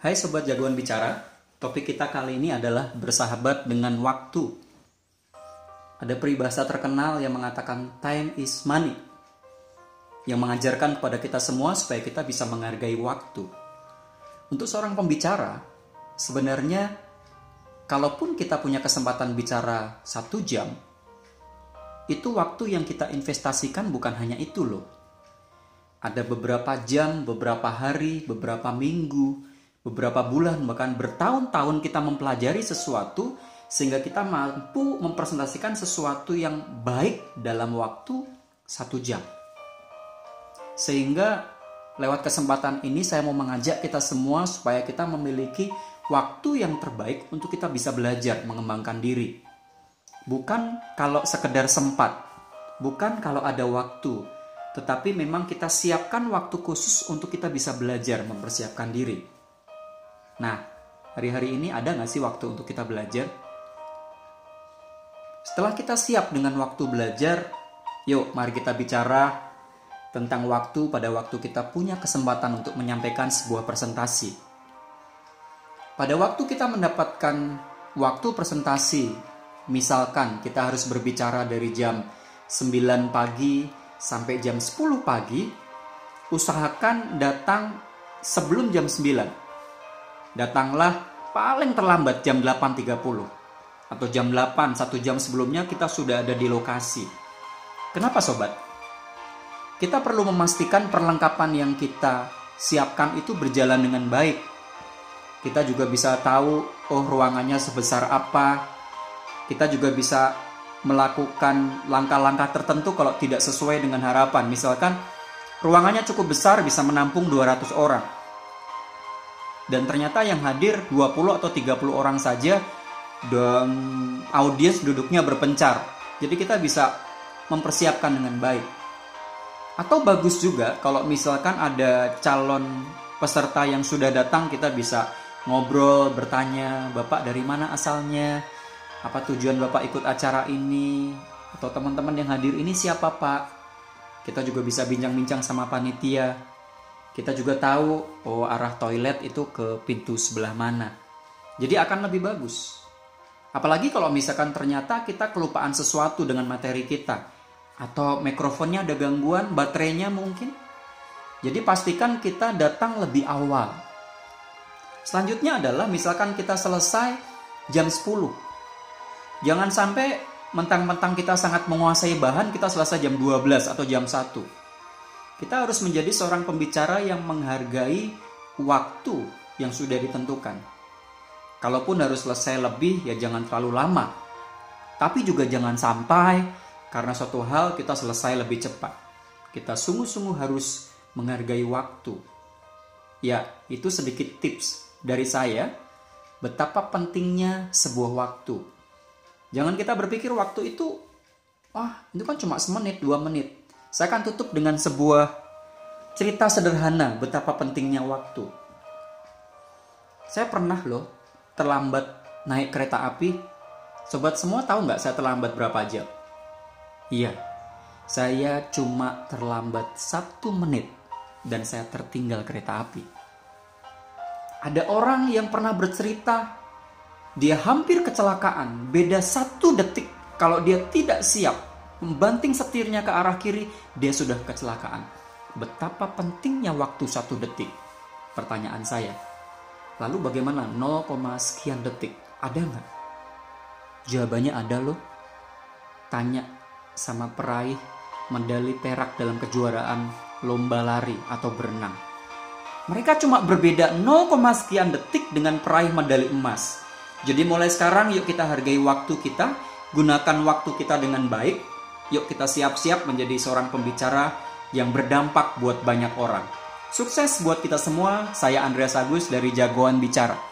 Hai Sobat Jagoan Bicara, topik kita kali ini adalah bersahabat dengan waktu. Ada peribahasa terkenal yang mengatakan time is money, yang mengajarkan kepada kita semua supaya kita bisa menghargai waktu. Untuk seorang pembicara, sebenarnya kalaupun kita punya kesempatan bicara satu jam, itu waktu yang kita investasikan bukan hanya itu loh. Ada beberapa jam, beberapa hari, beberapa minggu, beberapa bulan bahkan bertahun-tahun kita mempelajari sesuatu sehingga kita mampu mempresentasikan sesuatu yang baik dalam waktu satu jam. Sehingga lewat kesempatan ini saya mau mengajak kita semua supaya kita memiliki waktu yang terbaik untuk kita bisa belajar mengembangkan diri. Bukan kalau sekedar sempat, bukan kalau ada waktu, tetapi memang kita siapkan waktu khusus untuk kita bisa belajar mempersiapkan diri. Nah, hari-hari ini ada nggak sih waktu untuk kita belajar? Setelah kita siap dengan waktu belajar, yuk mari kita bicara tentang waktu pada waktu kita punya kesempatan untuk menyampaikan sebuah presentasi. Pada waktu kita mendapatkan waktu presentasi, misalkan kita harus berbicara dari jam 9 pagi sampai jam 10 pagi, usahakan datang sebelum jam 9 datanglah paling terlambat jam 8.30 atau jam 8 satu jam sebelumnya kita sudah ada di lokasi. Kenapa sobat? Kita perlu memastikan perlengkapan yang kita siapkan itu berjalan dengan baik. Kita juga bisa tahu oh ruangannya sebesar apa. Kita juga bisa melakukan langkah-langkah tertentu kalau tidak sesuai dengan harapan. Misalkan ruangannya cukup besar bisa menampung 200 orang dan ternyata yang hadir 20 atau 30 orang saja dan audiens duduknya berpencar. Jadi kita bisa mempersiapkan dengan baik. Atau bagus juga kalau misalkan ada calon peserta yang sudah datang kita bisa ngobrol, bertanya, "Bapak dari mana asalnya? Apa tujuan Bapak ikut acara ini?" Atau teman-teman yang hadir ini siapa, Pak? Kita juga bisa bincang-bincang sama panitia kita juga tahu oh arah toilet itu ke pintu sebelah mana. Jadi akan lebih bagus. Apalagi kalau misalkan ternyata kita kelupaan sesuatu dengan materi kita atau mikrofonnya ada gangguan, baterainya mungkin. Jadi pastikan kita datang lebih awal. Selanjutnya adalah misalkan kita selesai jam 10. Jangan sampai mentang-mentang kita sangat menguasai bahan kita selesai jam 12 atau jam 1 kita harus menjadi seorang pembicara yang menghargai waktu yang sudah ditentukan. Kalaupun harus selesai lebih, ya jangan terlalu lama. Tapi juga jangan sampai karena suatu hal kita selesai lebih cepat. Kita sungguh-sungguh harus menghargai waktu. Ya, itu sedikit tips dari saya betapa pentingnya sebuah waktu. Jangan kita berpikir waktu itu, wah itu kan cuma semenit, dua menit. Saya akan tutup dengan sebuah cerita sederhana betapa pentingnya waktu. Saya pernah loh terlambat naik kereta api. Sobat semua tahu nggak saya terlambat berapa jam? Iya, saya cuma terlambat satu menit dan saya tertinggal kereta api. Ada orang yang pernah bercerita dia hampir kecelakaan, beda satu detik kalau dia tidak siap membanting setirnya ke arah kiri, dia sudah kecelakaan. Betapa pentingnya waktu satu detik? Pertanyaan saya. Lalu bagaimana 0, sekian detik? Ada nggak? Jawabannya ada loh. Tanya sama peraih medali perak dalam kejuaraan lomba lari atau berenang. Mereka cuma berbeda 0, sekian detik dengan peraih medali emas. Jadi mulai sekarang yuk kita hargai waktu kita, gunakan waktu kita dengan baik, Yuk kita siap-siap menjadi seorang pembicara yang berdampak buat banyak orang. Sukses buat kita semua. Saya Andreas Agus dari Jagoan Bicara.